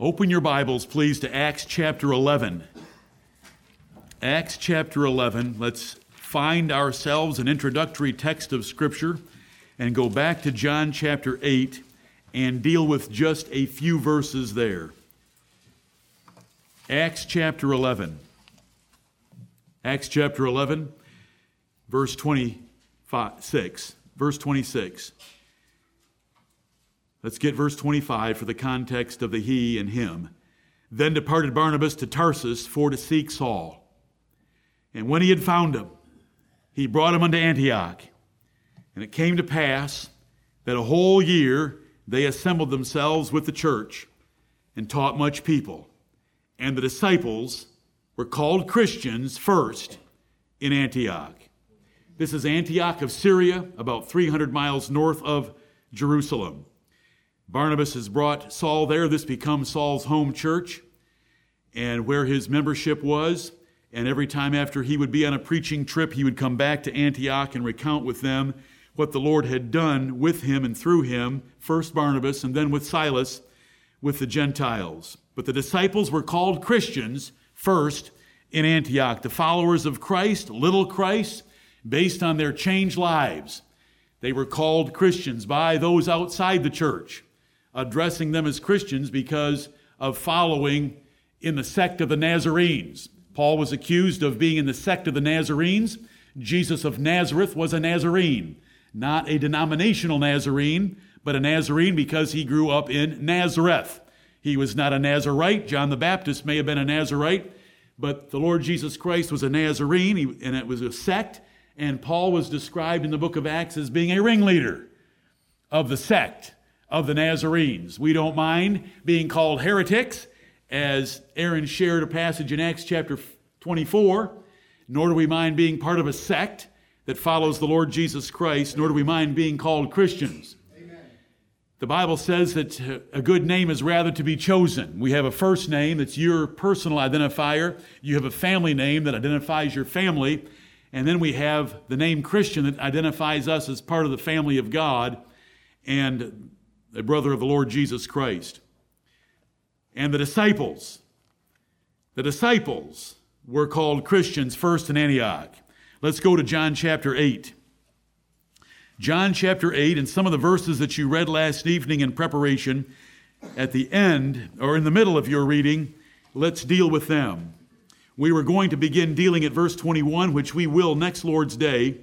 Open your Bibles, please, to Acts chapter 11. Acts chapter 11. Let's find ourselves an introductory text of Scripture and go back to John chapter 8 and deal with just a few verses there. Acts chapter 11. Acts chapter 11, verse 26. Verse 26. Let's get verse 25 for the context of the he and him. Then departed Barnabas to Tarsus for to seek Saul. And when he had found him, he brought him unto Antioch. And it came to pass that a whole year they assembled themselves with the church and taught much people. And the disciples were called Christians first in Antioch. This is Antioch of Syria, about 300 miles north of Jerusalem. Barnabas has brought Saul there. This becomes Saul's home church and where his membership was. And every time after he would be on a preaching trip, he would come back to Antioch and recount with them what the Lord had done with him and through him, first Barnabas and then with Silas, with the Gentiles. But the disciples were called Christians first in Antioch, the followers of Christ, little Christ, based on their changed lives. They were called Christians by those outside the church addressing them as Christians because of following in the sect of the Nazarenes. Paul was accused of being in the sect of the Nazarenes. Jesus of Nazareth was a Nazarene, not a denominational Nazarene, but a Nazarene because he grew up in Nazareth. He was not a Nazarite. John the Baptist may have been a Nazarite, but the Lord Jesus Christ was a Nazarene, and it was a sect. And Paul was described in the book of Acts as being a ringleader of the sect of the Nazarenes. We don't mind being called heretics, as Aaron shared a passage in Acts chapter 24, nor do we mind being part of a sect that follows the Lord Jesus Christ, nor do we mind being called Christians. Amen. The Bible says that a good name is rather to be chosen. We have a first name that's your personal identifier. You have a family name that identifies your family. And then we have the name Christian that identifies us as part of the family of God. And a brother of the Lord Jesus Christ. And the disciples, the disciples were called Christians first in Antioch. Let's go to John chapter 8. John chapter 8, and some of the verses that you read last evening in preparation, at the end or in the middle of your reading, let's deal with them. We were going to begin dealing at verse 21, which we will next Lord's Day.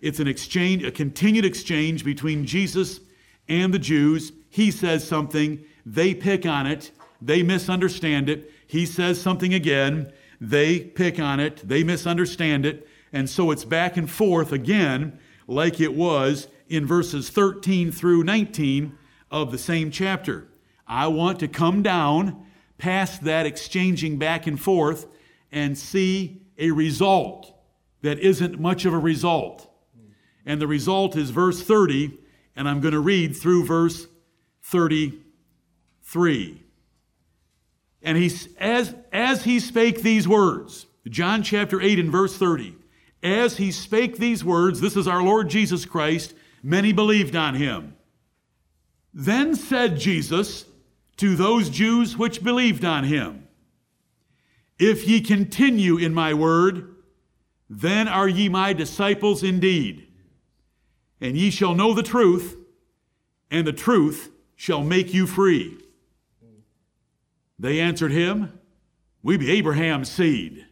It's an exchange, a continued exchange between Jesus and the Jews. He says something, they pick on it, they misunderstand it. He says something again, they pick on it, they misunderstand it. And so it's back and forth again, like it was in verses 13 through 19 of the same chapter. I want to come down past that exchanging back and forth and see a result that isn't much of a result. And the result is verse 30 and I'm going to read through verse 33. And he, as, as he spake these words, John chapter 8 and verse 30, as he spake these words, this is our Lord Jesus Christ, many believed on him. Then said Jesus to those Jews which believed on him, If ye continue in my word, then are ye my disciples indeed and ye shall know the truth, and the truth shall make you free. They answered him, We be Abraham's seed,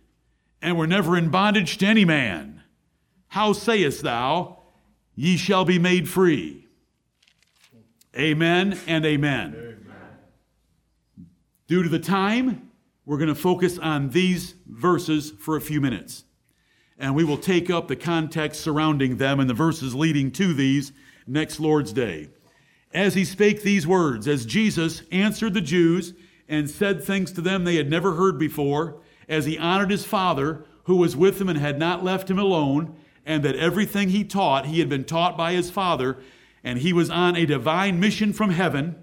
and were never in bondage to any man. How sayest thou, Ye shall be made free? Amen and amen. amen. Due to the time, we're going to focus on these verses for a few minutes and we will take up the context surrounding them and the verses leading to these next Lord's Day. As he spake these words, as Jesus answered the Jews and said things to them they had never heard before, as he honored his Father, who was with him and had not left him alone, and that everything he taught, he had been taught by his Father, and he was on a divine mission from heaven,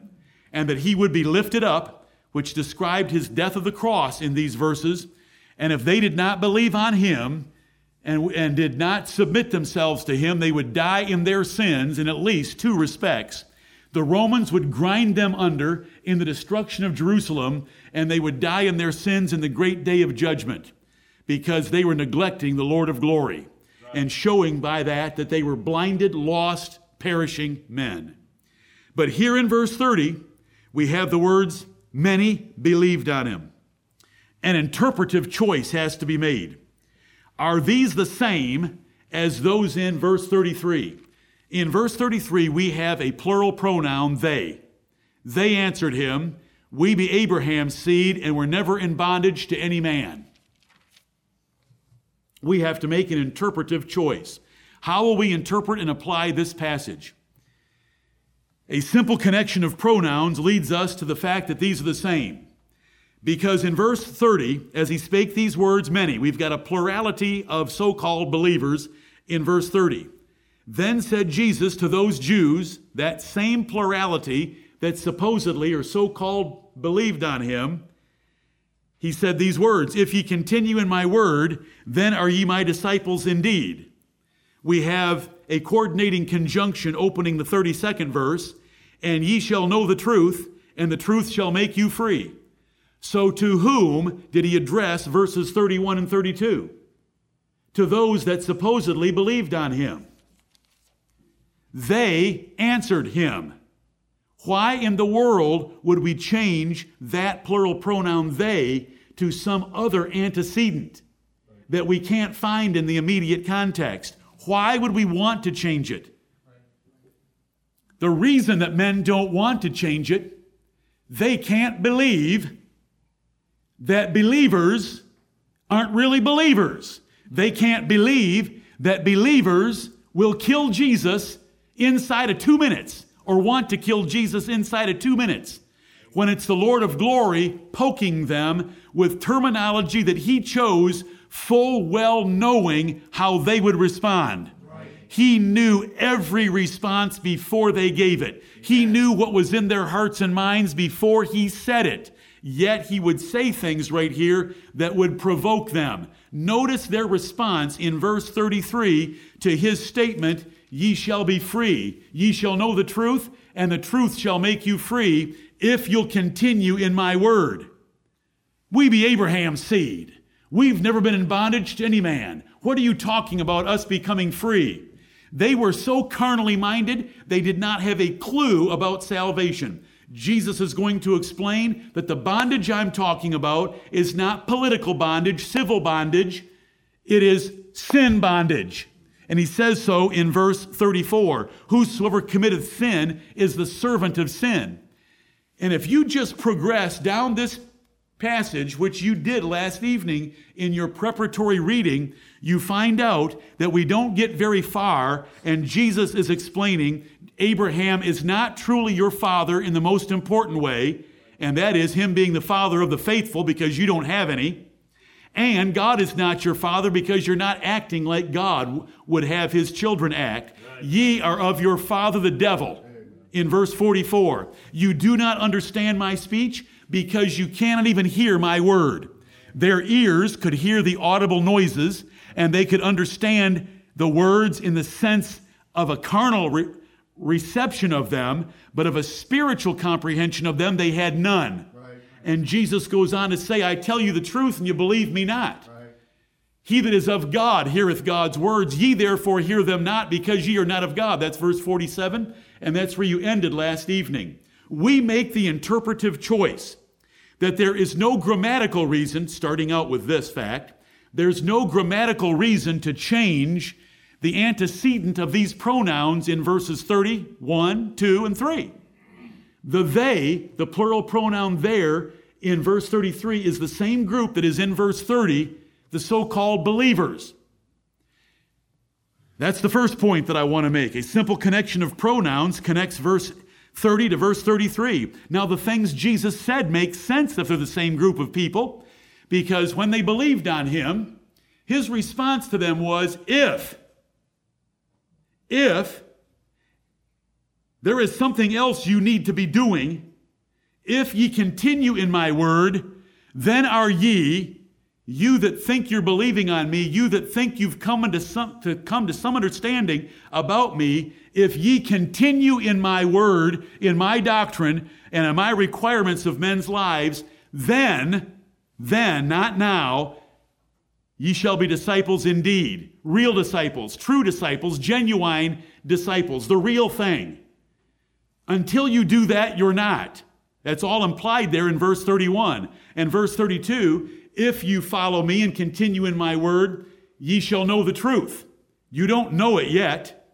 and that he would be lifted up, which described his death of the cross in these verses. And if they did not believe on him, and, and did not submit themselves to him, they would die in their sins in at least two respects. The Romans would grind them under in the destruction of Jerusalem, and they would die in their sins in the great day of judgment because they were neglecting the Lord of glory and showing by that that they were blinded, lost, perishing men. But here in verse 30, we have the words, many believed on him. An interpretive choice has to be made. Are these the same as those in verse 33? In verse 33, we have a plural pronoun, they. They answered him, We be Abraham's seed, and were never in bondage to any man. We have to make an interpretive choice. How will we interpret and apply this passage? A simple connection of pronouns leads us to the fact that these are the same. Because in verse 30, as he spake these words, many, we've got a plurality of so called believers in verse 30. Then said Jesus to those Jews, that same plurality that supposedly or so called believed on him, he said these words If ye continue in my word, then are ye my disciples indeed. We have a coordinating conjunction opening the 32nd verse, and ye shall know the truth, and the truth shall make you free. So to whom did he address verses 31 and 32? To those that supposedly believed on him. They answered him. Why in the world would we change that plural pronoun they to some other antecedent that we can't find in the immediate context? Why would we want to change it? The reason that men don't want to change it, they can't believe that believers aren't really believers. They can't believe that believers will kill Jesus inside of two minutes or want to kill Jesus inside of two minutes when it's the Lord of glory poking them with terminology that he chose full well knowing how they would respond. He knew every response before they gave it. He knew what was in their hearts and minds before he said it. Yet he would say things right here that would provoke them. Notice their response in verse 33 to his statement, Ye shall be free. Ye shall know the truth, and the truth shall make you free if you'll continue in my word. We be Abraham's seed. We've never been in bondage to any man. What are you talking about us becoming free? They were so carnally minded, they did not have a clue about salvation. Jesus is going to explain that the bondage I'm talking about is not political bondage, civil bondage, it is sin bondage. And he says so in verse 34 Whosoever committeth sin is the servant of sin. And if you just progress down this passage, which you did last evening in your preparatory reading, you find out that we don't get very far, and Jesus is explaining Abraham is not truly your father in the most important way, and that is him being the father of the faithful because you don't have any. And God is not your father because you're not acting like God would have his children act. Ye are of your father the devil. In verse 44, you do not understand my speech because you cannot even hear my word. Their ears could hear the audible noises and they could understand the words in the sense of a carnal re- reception of them, but of a spiritual comprehension of them, they had none. Right. And Jesus goes on to say, I tell you the truth, and you believe me not. Right. He that is of God heareth God's words. Ye therefore hear them not, because ye are not of God. That's verse 47, and that's where you ended last evening. We make the interpretive choice that there is no grammatical reason, starting out with this fact, there's no grammatical reason to change the antecedent of these pronouns in verses 30, 1, 2, and 3. The they, the plural pronoun there in verse 33, is the same group that is in verse 30, the so called believers. That's the first point that I want to make. A simple connection of pronouns connects verse 30 to verse 33. Now, the things Jesus said make sense if they're the same group of people, because when they believed on him, his response to them was, If if there is something else you need to be doing, if ye continue in my word, then are ye you that think you're believing on me, you that think you've come into some, to come to some understanding about me, if ye continue in my word, in my doctrine, and in my requirements of men's lives, then, then, not now, ye shall be disciples indeed, real disciples, true disciples, genuine disciples, the real thing. Until you do that, you're not. That's all implied there in verse 31. And verse 32 if you follow me and continue in my word, ye shall know the truth. You don't know it yet,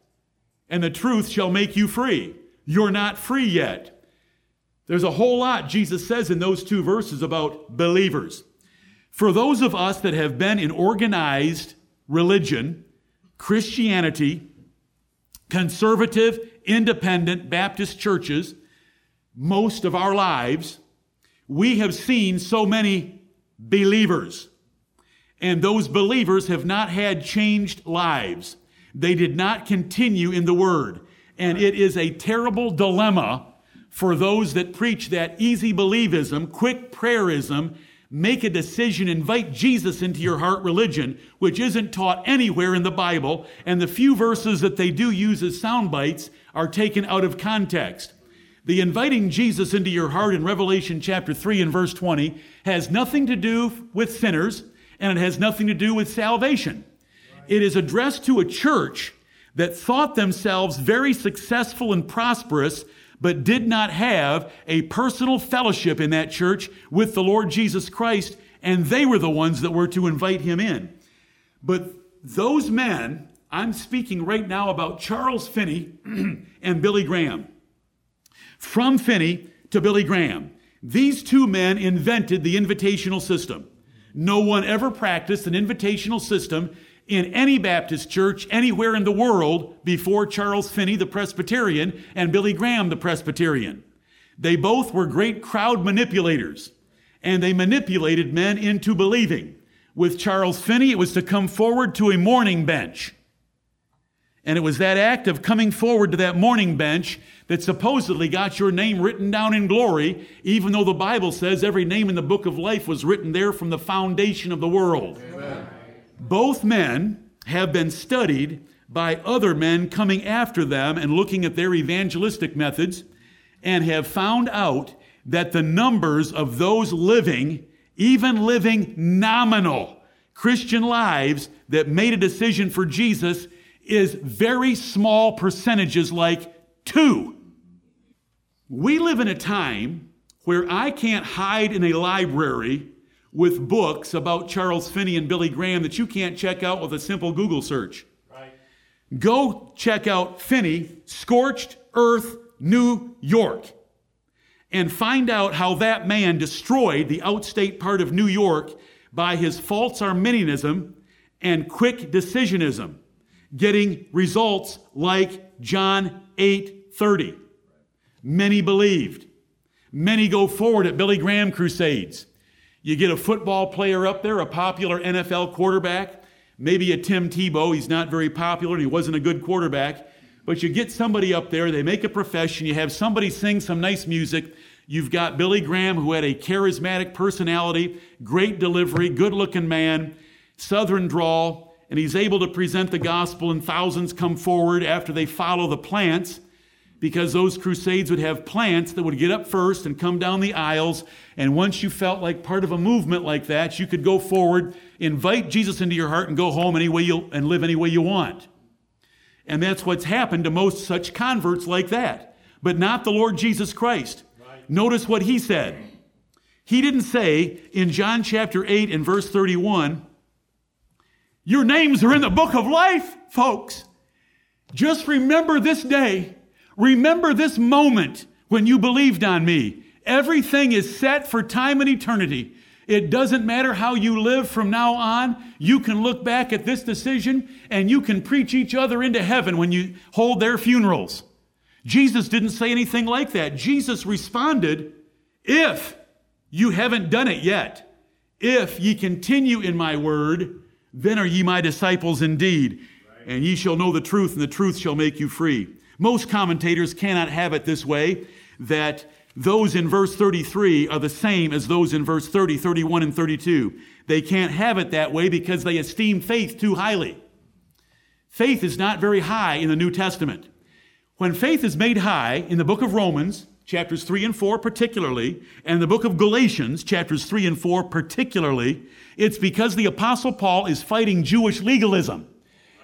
and the truth shall make you free. You're not free yet. There's a whole lot Jesus says in those two verses about believers. For those of us that have been in organized religion, Christianity, conservative, independent Baptist churches, most of our lives, we have seen so many believers. And those believers have not had changed lives. They did not continue in the Word. And it is a terrible dilemma for those that preach that easy believism, quick prayerism, make a decision, invite Jesus into your heart religion, which isn't taught anywhere in the Bible, and the few verses that they do use as sound bites are taken out of context. The inviting Jesus into your heart in Revelation chapter 3 and verse 20 has nothing to do with sinners and it has nothing to do with salvation. It is addressed to a church that thought themselves very successful and prosperous, but did not have a personal fellowship in that church with the Lord Jesus Christ, and they were the ones that were to invite him in. But those men, I'm speaking right now about Charles Finney and Billy Graham. From Finney to Billy Graham. These two men invented the invitational system. No one ever practiced an invitational system in any Baptist church anywhere in the world before Charles Finney, the Presbyterian, and Billy Graham, the Presbyterian. They both were great crowd manipulators, and they manipulated men into believing. With Charles Finney, it was to come forward to a mourning bench. And it was that act of coming forward to that mourning bench that supposedly got your name written down in glory, even though the Bible says every name in the book of life was written there from the foundation of the world. Amen. Both men have been studied by other men coming after them and looking at their evangelistic methods and have found out that the numbers of those living, even living nominal Christian lives that made a decision for Jesus is very small percentages like two. We live in a time where I can't hide in a library with books about Charles Finney and Billy Graham that you can't check out with a simple Google search. Right. Go check out Finney, Scorched Earth, New York, and find out how that man destroyed the outstate part of New York by his false Arminianism and quick decisionism, getting results like John 8 30. Many believed. Many go forward at Billy Graham crusades. You get a football player up there, a popular NFL quarterback, maybe a Tim Tebow. He's not very popular he wasn't a good quarterback. But you get somebody up there, they make a profession, you have somebody sing some nice music. You've got Billy Graham, who had a charismatic personality, great delivery, good looking man, southern drawl, and he's able to present the gospel, and thousands come forward after they follow the plants because those crusades would have plants that would get up first and come down the aisles. And once you felt like part of a movement like that, you could go forward, invite Jesus into your heart, and go home any way you and live any way you want. And that's what's happened to most such converts like that, but not the Lord Jesus Christ. Right. Notice what he said. He didn't say in John chapter 8 and verse 31, Your names are in the book of life, folks. Just remember this day Remember this moment when you believed on me. Everything is set for time and eternity. It doesn't matter how you live from now on. You can look back at this decision and you can preach each other into heaven when you hold their funerals. Jesus didn't say anything like that. Jesus responded, If you haven't done it yet, if ye continue in my word, then are ye my disciples indeed. And ye shall know the truth, and the truth shall make you free. Most commentators cannot have it this way that those in verse 33 are the same as those in verse 30, 31, and 32. They can't have it that way because they esteem faith too highly. Faith is not very high in the New Testament. When faith is made high in the book of Romans, chapters 3 and 4 particularly, and the book of Galatians, chapters 3 and 4 particularly, it's because the Apostle Paul is fighting Jewish legalism.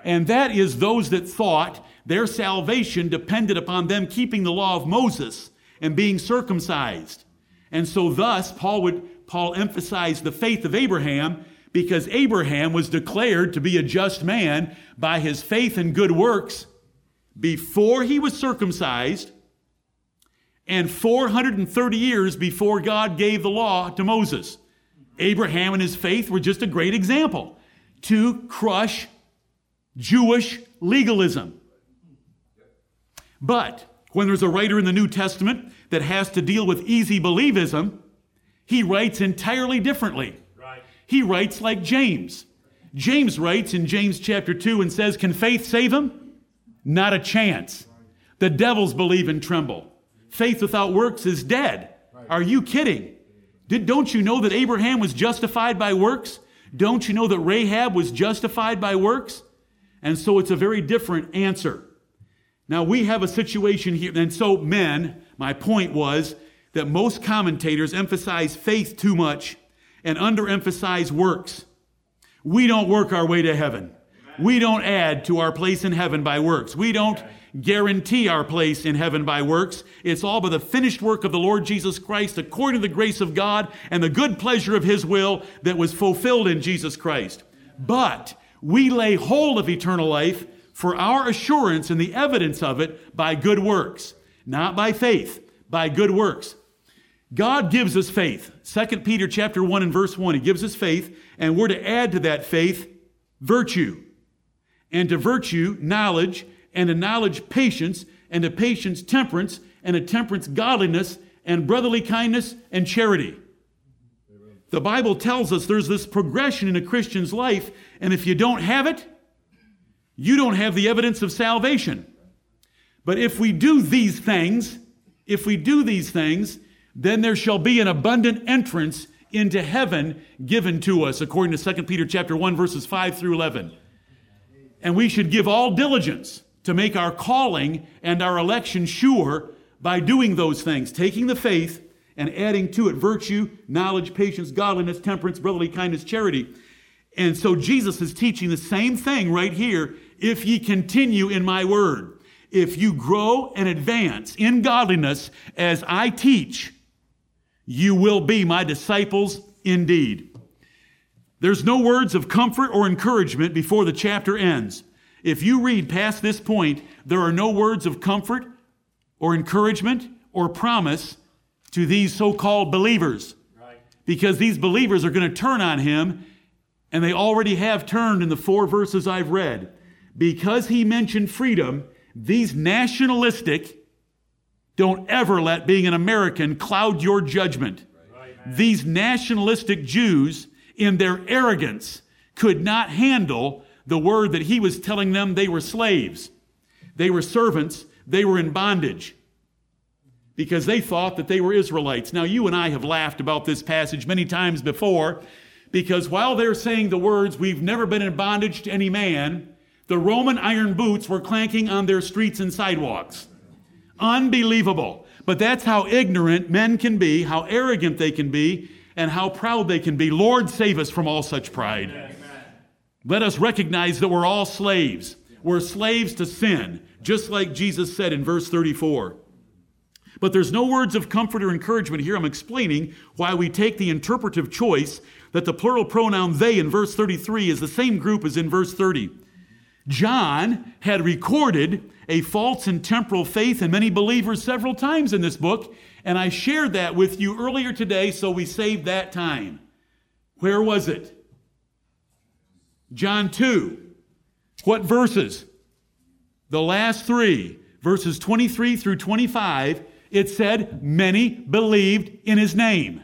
And that is those that thought their salvation depended upon them keeping the law of Moses and being circumcised. And so thus Paul would Paul emphasized the faith of Abraham because Abraham was declared to be a just man by his faith and good works before he was circumcised and 430 years before God gave the law to Moses. Abraham and his faith were just a great example to crush Jewish legalism. But when there's a writer in the New Testament that has to deal with easy believism, he writes entirely differently. Right. He writes like James. James writes in James chapter 2 and says, Can faith save him? Not a chance. The devils believe and tremble. Faith without works is dead. Are you kidding? Did, don't you know that Abraham was justified by works? Don't you know that Rahab was justified by works? And so it's a very different answer. Now we have a situation here, and so men, my point was that most commentators emphasize faith too much and underemphasize works. We don't work our way to heaven. We don't add to our place in heaven by works. We don't guarantee our place in heaven by works. It's all by the finished work of the Lord Jesus Christ according to the grace of God and the good pleasure of His will that was fulfilled in Jesus Christ. But we lay hold of eternal life for our assurance and the evidence of it by good works, not by faith, by good works. God gives us faith. 2 Peter chapter 1 and verse 1, he gives us faith, and we're to add to that faith virtue. And to virtue, knowledge, and to knowledge, patience, and to patience, temperance, and to temperance, godliness, and brotherly kindness and charity. The Bible tells us there's this progression in a Christian's life, and if you don't have it, you don't have the evidence of salvation. But if we do these things, if we do these things, then there shall be an abundant entrance into heaven given to us, according to 2 Peter chapter 1, verses 5 through 11. And we should give all diligence to make our calling and our election sure by doing those things, taking the faith and adding to it virtue, knowledge, patience, godliness, temperance, brotherly kindness, charity. And so Jesus is teaching the same thing right here if ye continue in my word. If you grow and advance in godliness as I teach, you will be my disciples indeed. There's no words of comfort or encouragement before the chapter ends. If you read past this point, there are no words of comfort or encouragement or promise to these so called believers. Right. Because these believers are going to turn on him, and they already have turned in the four verses I've read because he mentioned freedom, these nationalistic, don't ever let being an American cloud your judgment. Right. These nationalistic Jews, in their arrogance, could not handle the word that he was telling them they were slaves. They were servants. They were in bondage because they thought that they were Israelites. Now, you and I have laughed about this passage many times before because while they're saying the words, we've never been in bondage to any man, the Roman iron boots were clanking on their streets and sidewalks. Unbelievable. But that's how ignorant men can be, how arrogant they can be, and how proud they can be. Lord, save us from all such pride. Let us recognize that we're all slaves. We're slaves to sin, just like Jesus said in verse 34. But there's no words of comfort or encouragement here. I'm explaining why we take the interpretive choice that the plural pronoun they in verse 33 is the same group as in verse 30. John had recorded a false and temporal faith in many believers several times in this book, and I shared that with you earlier today, so we saved that time. Where was it? John 2. What verses? The last three, verses 23 through 25, it said, Many believed in his name.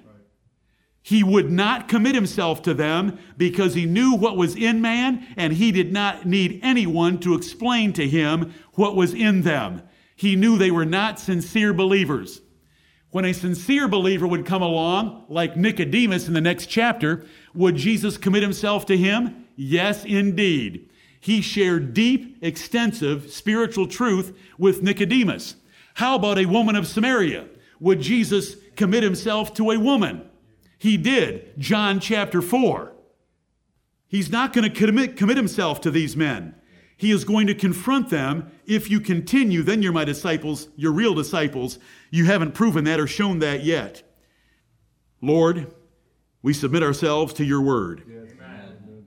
He would not commit himself to them because he knew what was in man and he did not need anyone to explain to him what was in them. He knew they were not sincere believers. When a sincere believer would come along, like Nicodemus in the next chapter, would Jesus commit himself to him? Yes, indeed. He shared deep, extensive spiritual truth with Nicodemus. How about a woman of Samaria? Would Jesus commit himself to a woman? He did. John chapter 4. He's not going to commit, commit himself to these men. He is going to confront them. If you continue, then you're my disciples, you're real disciples. You haven't proven that or shown that yet. Lord, we submit ourselves to your word.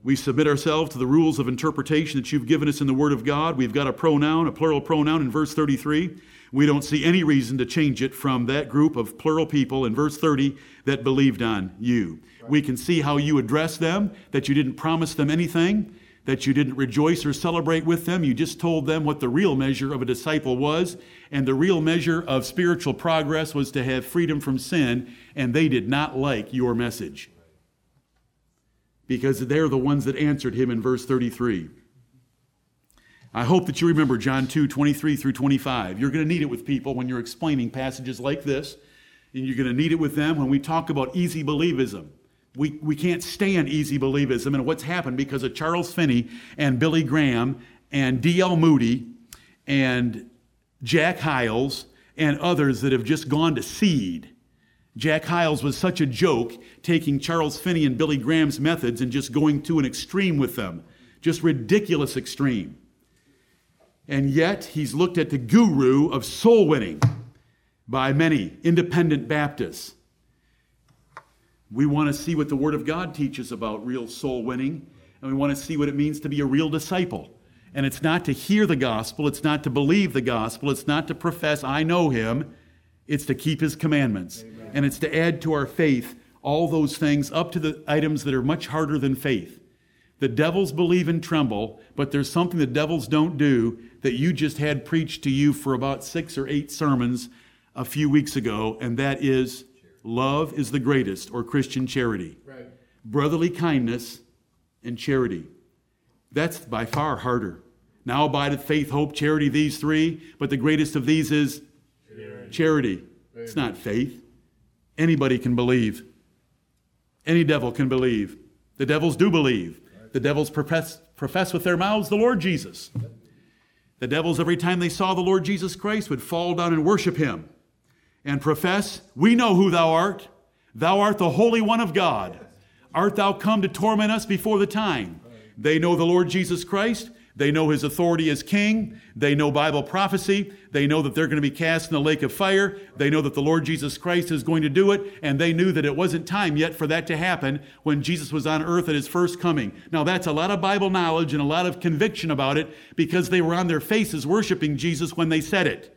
We submit ourselves to the rules of interpretation that you've given us in the Word of God. We've got a pronoun, a plural pronoun in verse 33. We don't see any reason to change it from that group of plural people in verse 30 that believed on you. We can see how you address them, that you didn't promise them anything, that you didn't rejoice or celebrate with them. You just told them what the real measure of a disciple was. And the real measure of spiritual progress was to have freedom from sin, and they did not like your message because they're the ones that answered him in verse 33. I hope that you remember John 2 23 through 25. You're going to need it with people when you're explaining passages like this, and you're going to need it with them when we talk about easy believism. We, we can't stand easy believism and what's happened because of Charles Finney and Billy Graham and D.L. Moody and Jack Hyles and others that have just gone to seed Jack Hyles was such a joke, taking Charles Finney and Billy Graham's methods and just going to an extreme with them, just ridiculous extreme. And yet, he's looked at the guru of soul winning by many independent Baptists. We want to see what the Word of God teaches about real soul winning, and we want to see what it means to be a real disciple. And it's not to hear the gospel, it's not to believe the gospel, it's not to profess, I know him, it's to keep his commandments. Amen and it's to add to our faith all those things up to the items that are much harder than faith. The devils believe and tremble, but there's something the devils don't do that you just had preached to you for about six or eight sermons a few weeks ago, and that is love is the greatest, or Christian charity. Right. Brotherly kindness and charity. That's by far harder. Now abideth faith, hope, charity, these three, but the greatest of these is charity. charity. It's not faith. Anybody can believe. Any devil can believe. The devils do believe. The devils profess, profess with their mouths the Lord Jesus. The devils, every time they saw the Lord Jesus Christ, would fall down and worship him and profess, We know who thou art. Thou art the Holy One of God. Art thou come to torment us before the time? They know the Lord Jesus Christ. They know his authority as king. They know Bible prophecy. They know that they're going to be cast in the lake of fire. They know that the Lord Jesus Christ is going to do it. And they knew that it wasn't time yet for that to happen when Jesus was on earth at his first coming. Now, that's a lot of Bible knowledge and a lot of conviction about it because they were on their faces worshiping Jesus when they said it.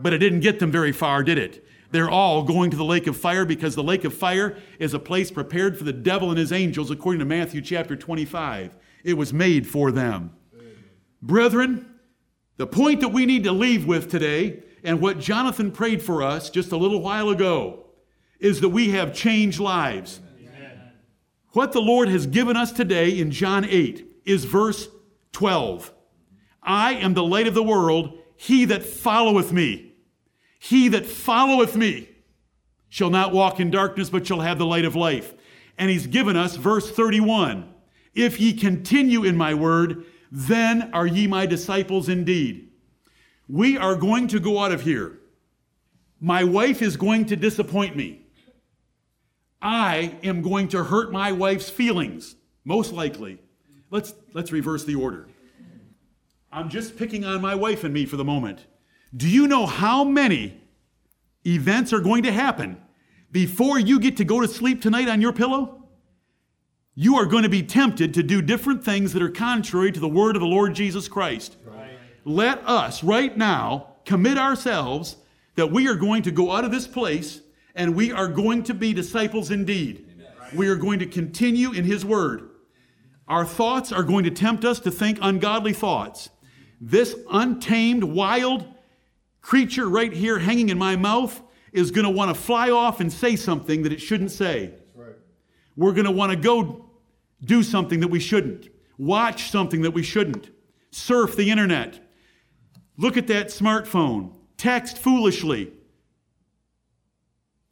But it didn't get them very far, did it? They're all going to the lake of fire because the lake of fire is a place prepared for the devil and his angels, according to Matthew chapter 25. It was made for them. Brethren, the point that we need to leave with today, and what Jonathan prayed for us just a little while ago, is that we have changed lives. Amen. What the Lord has given us today in John 8 is verse 12. I am the light of the world. He that followeth me, he that followeth me shall not walk in darkness, but shall have the light of life. And he's given us verse 31. If ye continue in my word, then are ye my disciples indeed. We are going to go out of here. My wife is going to disappoint me. I am going to hurt my wife's feelings, most likely. Let's, let's reverse the order. I'm just picking on my wife and me for the moment. Do you know how many events are going to happen before you get to go to sleep tonight on your pillow? You are going to be tempted to do different things that are contrary to the word of the Lord Jesus Christ. Right. Let us right now commit ourselves that we are going to go out of this place and we are going to be disciples indeed. We are going to continue in His word. Our thoughts are going to tempt us to think ungodly thoughts. This untamed, wild creature right here hanging in my mouth is going to want to fly off and say something that it shouldn't say. Right. We're going to want to go do something that we shouldn't, watch something that we shouldn't, surf the internet, look at that smartphone, text foolishly.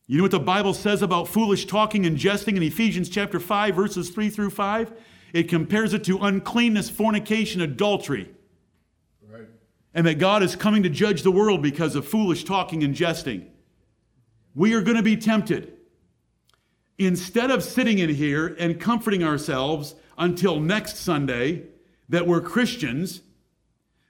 You know what the Bible says about foolish talking and jesting in Ephesians chapter 5, verses 3 through 5? It compares it to uncleanness, fornication, adultery. Right. And that God is coming to judge the world because of foolish talking and jesting. We are going to be tempted. Instead of sitting in here and comforting ourselves until next Sunday that we're Christians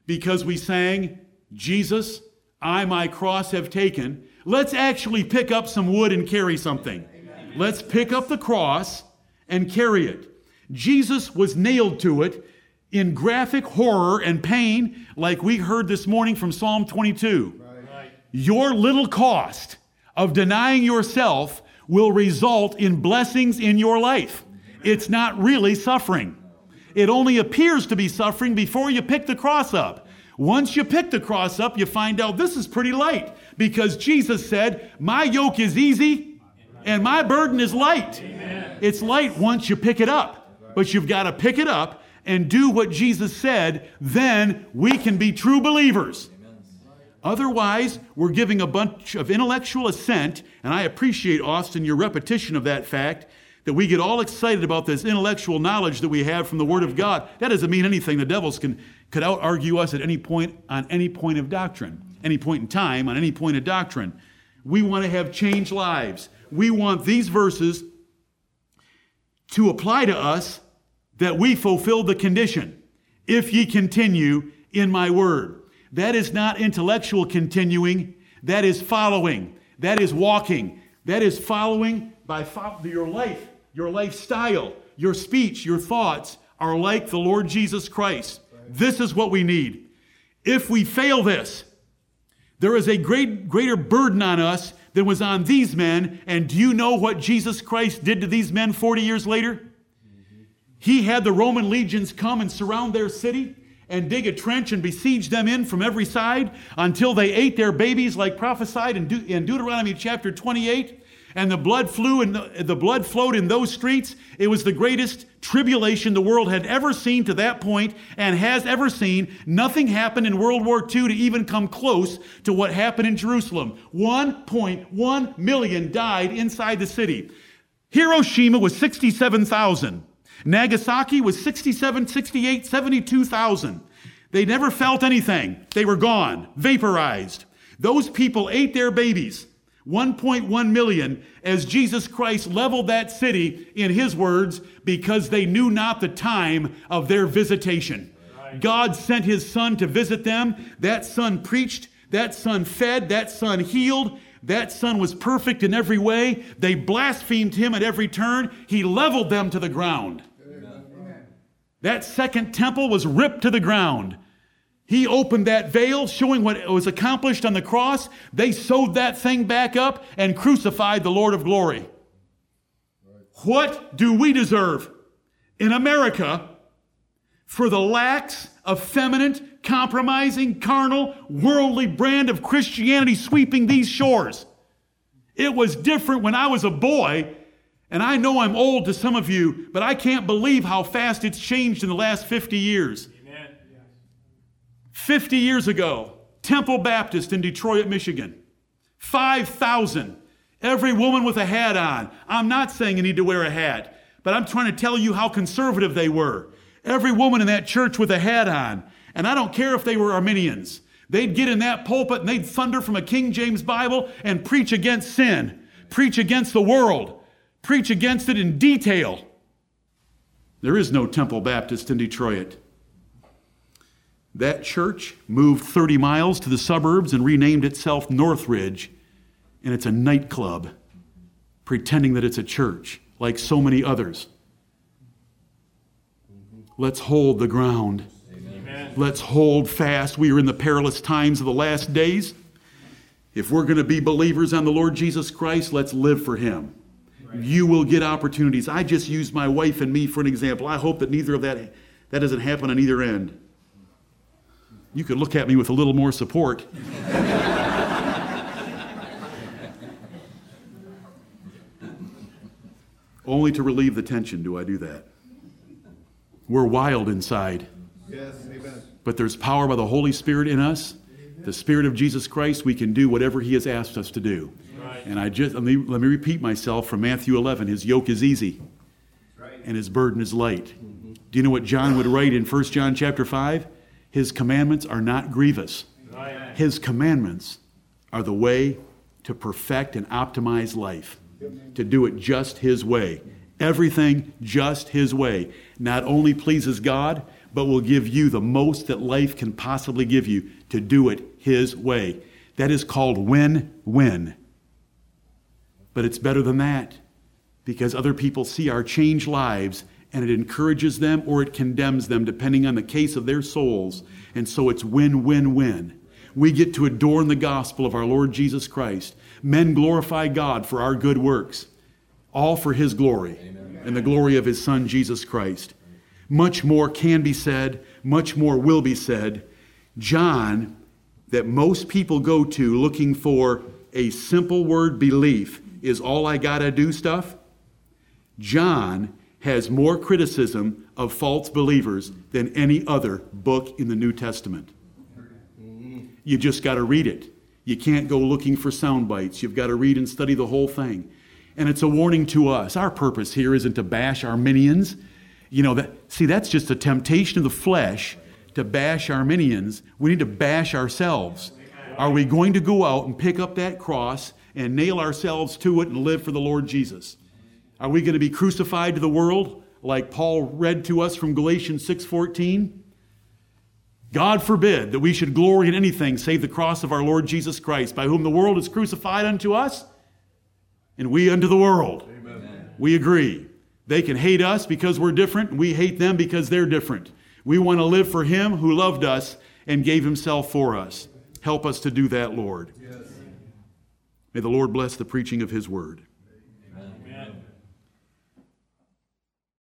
because we sang, Jesus, I my cross have taken, let's actually pick up some wood and carry something. Amen. Let's pick up the cross and carry it. Jesus was nailed to it in graphic horror and pain, like we heard this morning from Psalm 22. Right. Your little cost of denying yourself will result in blessings in your life. It's not really suffering. It only appears to be suffering before you pick the cross up. Once you pick the cross up, you find out this is pretty light because Jesus said, My yoke is easy and my burden is light. Amen. It's light once you pick it up, but you've got to pick it up and do what Jesus said, then we can be true believers. Otherwise, we're giving a bunch of intellectual assent, and I appreciate, Austin, your repetition of that fact that we get all excited about this intellectual knowledge that we have from the Word of God. That doesn't mean anything. The devils can could out argue us at any point on any point of doctrine, any point in time, on any point of doctrine. We want to have changed lives. We want these verses to apply to us that we fulfill the condition. If ye continue in my word. That is not intellectual continuing, that is following, that is walking, that is following by your life, your lifestyle, your speech, your thoughts are like the Lord Jesus Christ. This is what we need. If we fail this, there is a great, greater burden on us than was on these men. And do you know what Jesus Christ did to these men 40 years later? Mm-hmm. He had the Roman legions come and surround their city and dig a trench and besiege them in from every side until they ate their babies, like prophesied in, De- in Deuteronomy chapter 28 and the blood flew and the, the, blood flowed in those streets. It was the greatest tribulation the world had ever seen to that point and has ever seen. Nothing happened in World War II to even come close to what happened in Jerusalem. 1.1 million died inside the city. Hiroshima was 67,000. Nagasaki was 67, 68, 72,000. They never felt anything. They were gone, vaporized. Those people ate their babies. 1.1 million as Jesus Christ leveled that city, in his words, because they knew not the time of their visitation. God sent his son to visit them. That son preached, that son fed, that son healed. That son was perfect in every way. They blasphemed him at every turn. He leveled them to the ground. That second temple was ripped to the ground. He opened that veil, showing what was accomplished on the cross. They sewed that thing back up and crucified the Lord of glory. What do we deserve in America for the lax, effeminate, compromising, carnal, worldly brand of Christianity sweeping these shores? It was different when I was a boy, and I know I'm old to some of you, but I can't believe how fast it's changed in the last 50 years. 50 years ago, Temple Baptist in Detroit, Michigan. 5,000. Every woman with a hat on. I'm not saying you need to wear a hat, but I'm trying to tell you how conservative they were. Every woman in that church with a hat on. And I don't care if they were Arminians. They'd get in that pulpit and they'd thunder from a King James Bible and preach against sin, preach against the world, preach against it in detail. There is no Temple Baptist in Detroit. That church moved 30 miles to the suburbs and renamed itself Northridge, and it's a nightclub pretending that it's a church, like so many others. Let's hold the ground. Amen. Let's hold fast. We are in the perilous times of the last days. If we're going to be believers on the Lord Jesus Christ, let's live for Him. You will get opportunities. I just used my wife and me for an example. I hope that neither of that that doesn't happen on either end you could look at me with a little more support. Only to relieve the tension do I do that. We're wild inside. Yes, amen. But there's power by the Holy Spirit in us, the Spirit of Jesus Christ. We can do whatever He has asked us to do. And I just let me, let me repeat myself from Matthew 11. His yoke is easy, and his burden is light. Do you know what John would write in 1 John chapter 5? His commandments are not grievous. His commandments are the way to perfect and optimize life, to do it just His way. Everything just His way. Not only pleases God, but will give you the most that life can possibly give you to do it His way. That is called win win. But it's better than that because other people see our changed lives and it encourages them or it condemns them depending on the case of their souls. And so it's win win win. We get to adorn the gospel of our Lord Jesus Christ. Men glorify God for our good works, all for His glory Amen. and the glory of His Son, Jesus Christ. Much more can be said, much more will be said. John, that most people go to looking for a simple word belief, is all I gotta do stuff. John has more criticism of false believers than any other book in the New Testament. You just got to read it. You can't go looking for sound bites. You've got to read and study the whole thing. And it's a warning to us. Our purpose here isn't to bash Arminians. You know, that, see, that's just a temptation of the flesh to bash Arminians. We need to bash ourselves. Are we going to go out and pick up that cross and nail ourselves to it and live for the Lord Jesus? Are we going to be crucified to the world like Paul read to us from Galatians 6:14? God forbid that we should glory in anything save the cross of our Lord Jesus Christ, by whom the world is crucified unto us, and we unto the world. Amen. We agree. They can hate us because we're different, and we hate them because they're different. We want to live for Him who loved us and gave Himself for us. Help us to do that, Lord. Yes. May the Lord bless the preaching of His word.